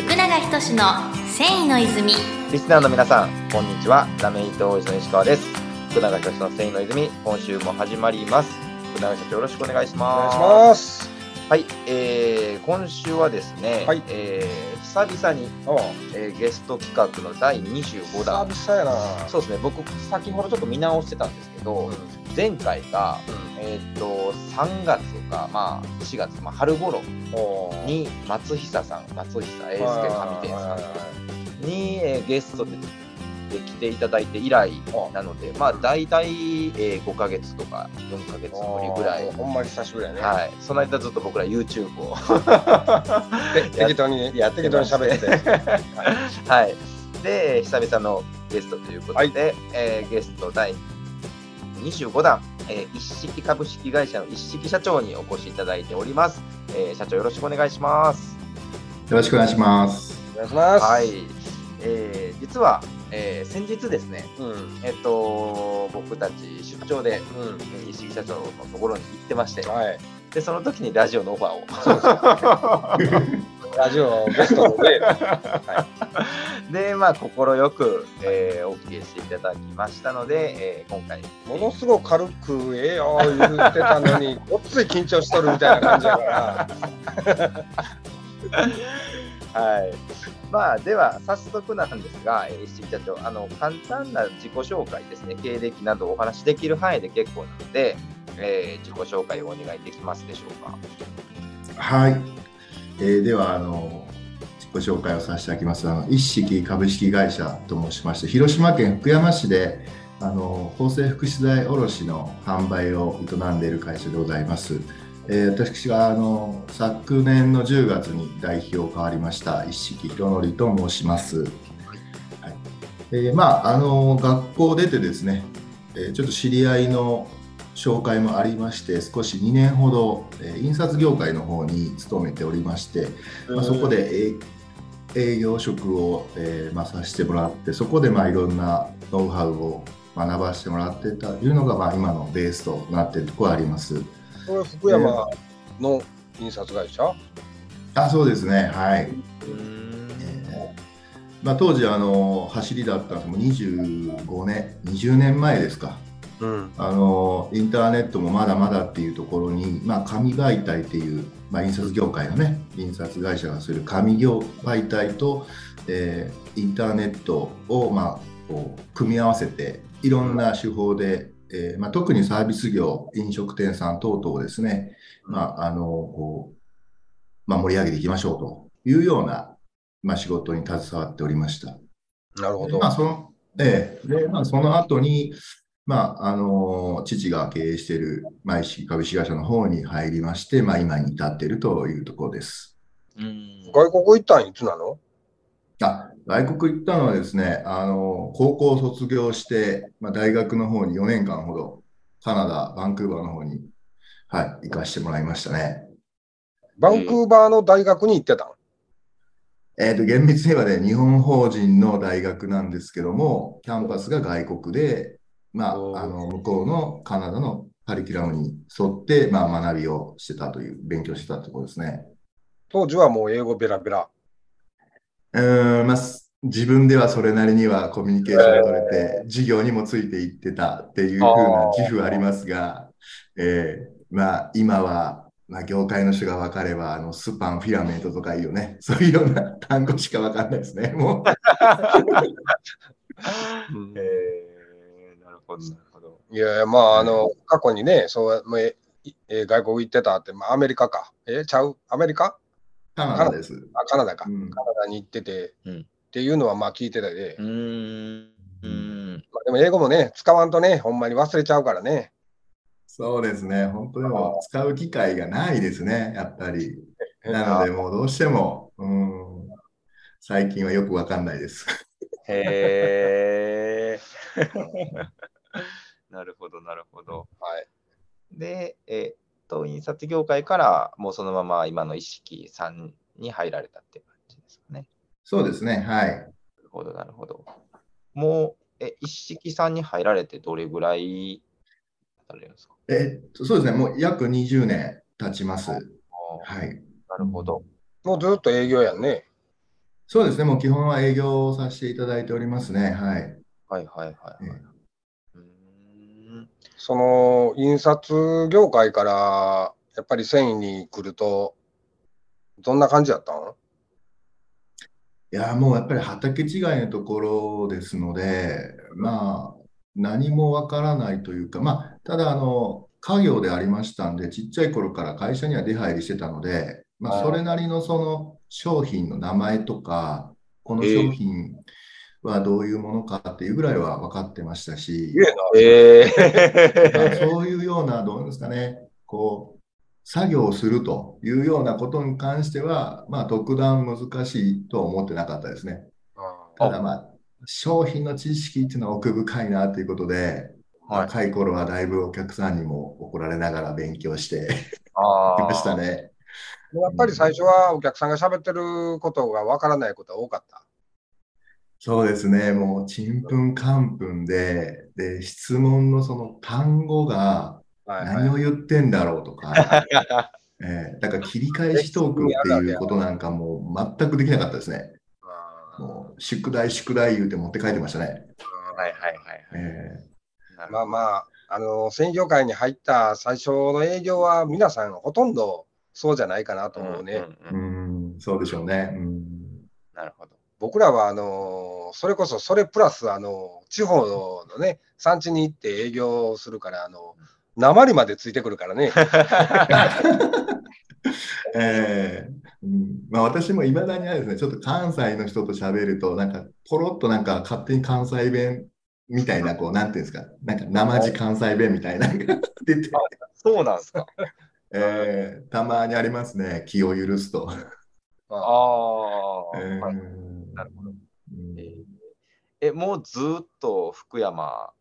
福永仁の繊維の泉リスナーの皆さん、こんにちは。ラメイトオイズの石川です。福永仁の繊維の泉、今週も始まります。福永社長、よろしくお願いしお願いします。はい、えー、今週はですね、はい。えー、久々に、えーゲスト企画の第25弾。久々やな。そうですね、僕、先ほどちょっと見直してたんですけど、うん。前回が、うえーっと、3月か、まあ、4月、まあ、春頃に、松久さん、松久英介上天さんに、えーゲストでで来ていただいて以来なので、まあ、大体、えー5ヶ月とか4ヶ月ぶりぐらい。ほんまに久しぶりやね。はい、その間ずっと僕ら YouTube をで 適当にやって適当に喋ってて。はい。で、久々のゲストということで、えーゲスト第25弾、えー一式株式会社の一式社長にお越しいただいております。えー社長よろしくお願いします。よろしくお願いします。お願いします。はい。えー実は、えー先日ですね、うん。えっと、僕たち出張で、うえー一式社長のところに行ってましてん。、はい。で、その時にラジオのオファーを。ラジオゲストで、はで、まあ、快く、えー、OK していただきましたので、えー今回、い。ものすごく軽くええよ言ってたのに、ごっつい緊張しとるみたいな感じやから。はい。まあ、では、早速なんですが、えー、石井社長、あの、簡単な自己紹介ですね、経歴などお話しできる範囲で結構なので、えー自己紹介をお願いできますでしょうか？はい。えーではあの自己紹介をさせていただきます。あの一式株式会社と申しまして、広島県福山市であの法制福祉財卸の販売を営んでいる会社でございます。えー私があの昨年の10月に代表変わりました一式弘則と申します。はいえーまああの学校出てですね、えーちょっと知り合いの紹介もありまして少し2年ほど、えー印刷業界の方に勤めておりまして、まあ、そこで営営業職を、えーまあ、させてもらってそこでまあいろんなノウハウを学ばせてもらってたというのがまあ今のベースとなっているところがあります。これ福山の印刷会社？あそうですね。はい、えー。まあ、当時あの走りだったのもう25年20年前ですか。うん。あのインターネットもまだまだっていうところに、まあ、紙媒体っていう、まあ、印刷業界のね印刷会社がする紙業媒体と、えーインターネットを、まあ、こう組み合わせていろんな手法で、えーまあ、特にサービス業飲食店さん等々をですね、まああのこうまあ、盛り上げていきましょうというような、まあ、仕事に携わっておりました。なるほどまあ、。その、ええで、まあ、その後に、まあ、あの、父が経営している、まあ、株式会社の方に入りまして、まあ、今に至っているというところです。うん外国行ったんいつなの？あ、外国行ったのはですね、あの、高校を卒業して、まあ、大学の方に4年間ほど、カナダ、バンクーバーの方に、はい、行かしてもらいましたね。バンクーバーの大学に行ってたん？えっ、と、厳密にはね、日本法人の大学なんですけども、キャンパスが外国で、まあ、あの、向こうのカナダのカリキュラムに沿って、まあ、学びをしてたという、勉強してたところですね。当時はもう英語ベラベラ。うーん、まあ、す自分ではそれなりにはコミュニケーションが取れて、授業にもついていってたっていう風な自負はありますが、えーまあ、今は、まあ、業界の人が分かれば、あの、スパン、フィラメントとかいうね、そういうような単語しか分かんないですね、もう。えーなるほど、なるほど。いやいや、まあ、あの、過去にね、そう、まあええ外国行ってたって、まあ、アメリカか。え、ちゃう？アメリカ？カナダです。あ、カナダか。うんカナダに行ってて、うんっていうのはまあ聞いてたで、うーん。うん。まあ、でも英語もね、使わんとね、ほんまに忘れちゃうからね。そうですね。本当でも使う機会がないですね、やっぱり。なので、もうどうしても、うん、最近はよくわかんないです。へえ。なるほど、なるほど。はい。で、えっと、印刷業界からもうそのまま今の意識さんに入られたっていう感じですかね。そうですね、はい。なるほど、なるほど。もう、え、一式さんに入られてどれぐらいされるんですか？えっと、そうですね、もう約20年経ちます。はい。なるほど。もうずっと営業やんね。そうですね、もう基本は営業をさせていただいておりますね。はい。はいはいはいはい。えうーんその印刷業界からやっぱり繊維に来ると、どんな感じやったん？いや、もうやっぱり畑違いのところですので、まあ、何もわからないというか、まあ、ただ、あの、家業でありましたんで、ちっちゃい頃から会社には出入りしてたので、まあ、それなりのその商品の名前とか、このええ。商品はどういうものかっていうぐらいは分かってましたし、えー、そういうような、どうですかね、こう、作業をするというようなことに関しては、まあ、特段難しいとは思ってなかったですね。なただまあ、商品の知識っていうのは奥深いなということで、はい若い頃はだいぶお客さんにも怒られながら勉強してあきましたね。やっぱり最初はお客さんが喋ってることがわからないことが多かった。そうですね、もうちんぷんかんぷんで、で、質問のその単語がはい何を言ってんだろうとか、えーだから切り返しトークっていうことなんかもう全くできなかったですね。あもう宿題宿題言うて持って帰ってましたね。はいはいはいはい。えなるまあまあ、あの、繊維業界に入った最初の営業は皆さんほとんどそうじゃないかなと思うね。ーうんうんうんん、そうでしょうね。うんなるほど。僕らはあのそれこそそれプラスあの地方のね産地に行って営業するからあの鉛までついてくるからね。ええ。うん。まあ、私もいまだにあれですね、ちょっと関西の人と喋ると、なんか、ポロっとなんか勝手に関西弁みたいな、こう、なんていうんですか、なんか、生地関西弁みたいなのが出て、そうなんですか。ええ。たまにありますね、気を許すと。ああ、えーえ、もうずっと福山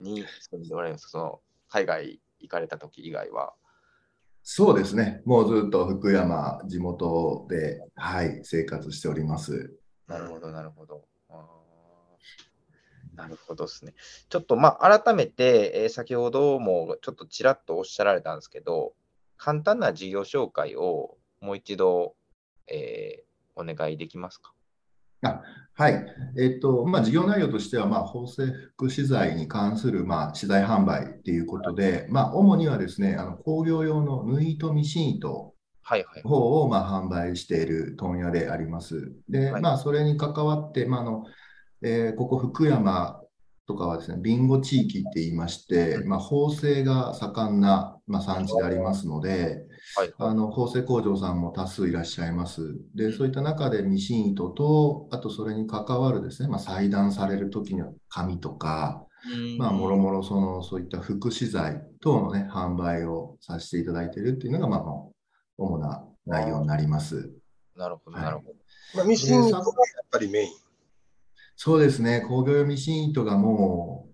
に住んでおられるんですか？その海外行かれた時以外は。そうですね、もうずっと福山、地元で、はい、生活しております。なるほど、なるほど。なるほどですね。ちょっとまあ改めて、えー先ほどもちょっとちらっとおっしゃられたんですけど、簡単な事業紹介をもう一度、えーお願いできますか？はい。えっと、まあ、事業内容としては、まあ、縫製福祉材に関する、まあ、資材販売っていうことで、まあ、主にはですね、あの工業用の縫い糸ミシン糸はいはいの。方を、まあ、販売している問屋であります。で、はいまあ、それに関わって、まあ、あの、えーここ福山とかはですね、ビンゴ地域って言いまして、まあ、縫製が盛んな、まあ、産地でありますので、はいあの縫製工場さんも多数いらっしゃいます。で、そういった中でミシン糸と、あとそれに関わるですね、まあ、裁断される時の紙とか、まあ、もろもろその、そういった福祉材等のね、販売をさせていただいているっていうのが、まあ、主な内容になります。なるほど、はいなるほど。まあ、ミシンがやっぱりメイン？そうですね、工業用ミシン糸がも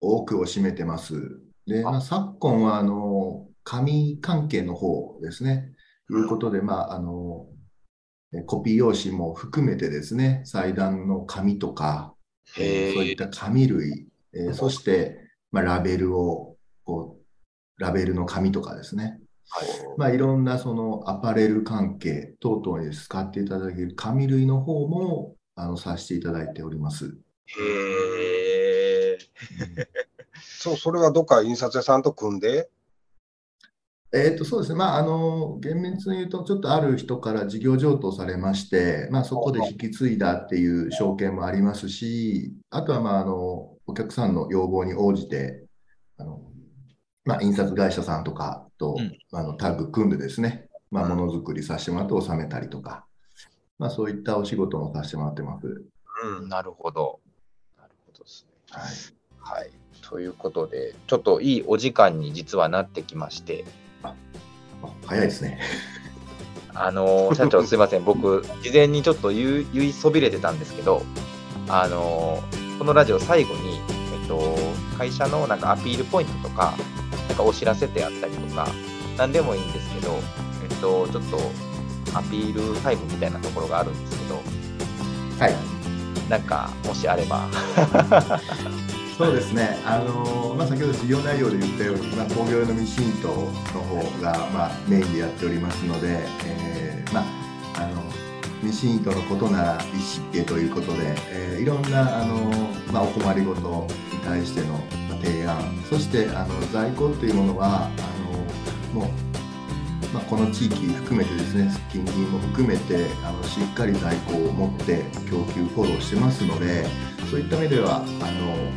う多くを占めてます。で、まあ、昨今は、あの、紙関係の方ですね。ということで、まあ、あの、えコピー用紙も含めてですね、裁断の紙とか、そういった紙類、えーそして、まあ、ラベルを、こう、ラベルの紙とかですね。はいまあ、いろんなそのアパレル関係等々に使っていただける紙類の方も、あの、させていただいております。へえ。そう、それはどっか印刷屋さんと組んで、えーと、そうですね。まあ、あの、厳密に言うと、ちょっとある人から事業譲渡されまして、まあ、そこで引き継いだっていう証券もありますし、あとは、まあ、あの、お客さんの要望に応じて、あの、まあ、印刷会社さんとかと、うんあの、タッグ組んでですね、まあ、ものづくりさせてもらって納めたりとか、まあ、そういったお仕事もさせてもらってます。うん、なるほど。なるほどですね。はい。はい。ということで、ちょっといいお時間に実はなってきまして、あ早いですね。あのー社長すいません、僕、事前にちょっと言いそびれてたんですけど、あのーこのラジオ最後に、えっと、会社のなんかアピールポイントとか、なんかお知らせてあったりとか、なんでもいいんですけど、えっと、ちょっとアピールタイムみたいなところがあるんですけど、はい。なんか、もしあれば。そうですね、あのまあ、先ほど事業内容で言ったように、まあ、工業用のミシン糸の方が、まあ、メインでやっておりますので、えーまあ、あのミシン糸のことなら一湿気ということで、えーいろんなあの、まあ、お困りごとに対しての提案そしてあの在庫というものはあのもう、まあ、この地域含めてですね近隣も含めてあのしっかり在庫を持って供給フォローしてますのでそういった目ではあの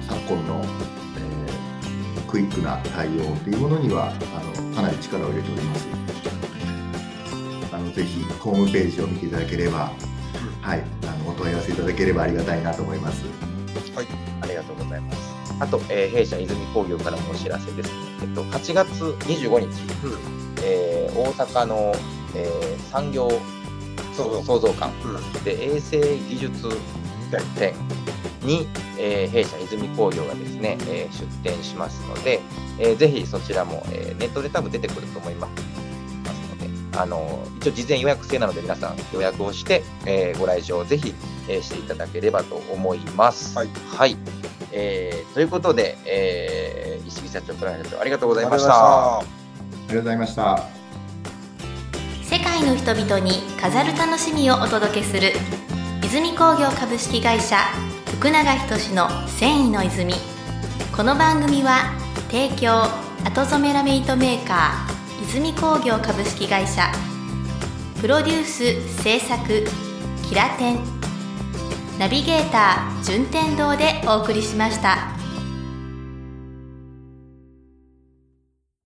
昨今の、えークイックな対応というものにはあのかなり力を入れております。あのぜひホームページを見ていただければ、はい、あのお問い合わせいただければありがたいなと思います。ありがとうございます。あと、えー弊社泉工業からもお知らせです。えっと、8月25日、えー大阪の、えー産業創造館うん。で衛生技術展に、えー弊社泉工業がですね、えー出展しますので、えーぜひそちらも、えーネットで多分出てくると思いますので、あの一応事前予約制なので皆さん予約をして、えーご来場ぜひ、えーしていただければと思います。はいはいえーということで、えー石木社長、倉原社長、ありがとうごございました。ありがとうございました。世界の人々に飾る楽しみをお届けする泉工業株式会社福永仁の繊維の泉この番組は提供後染めラメイトメーカー泉工業株式会社プロデュース制作キラテンナビゲーター順天堂でお送りしました。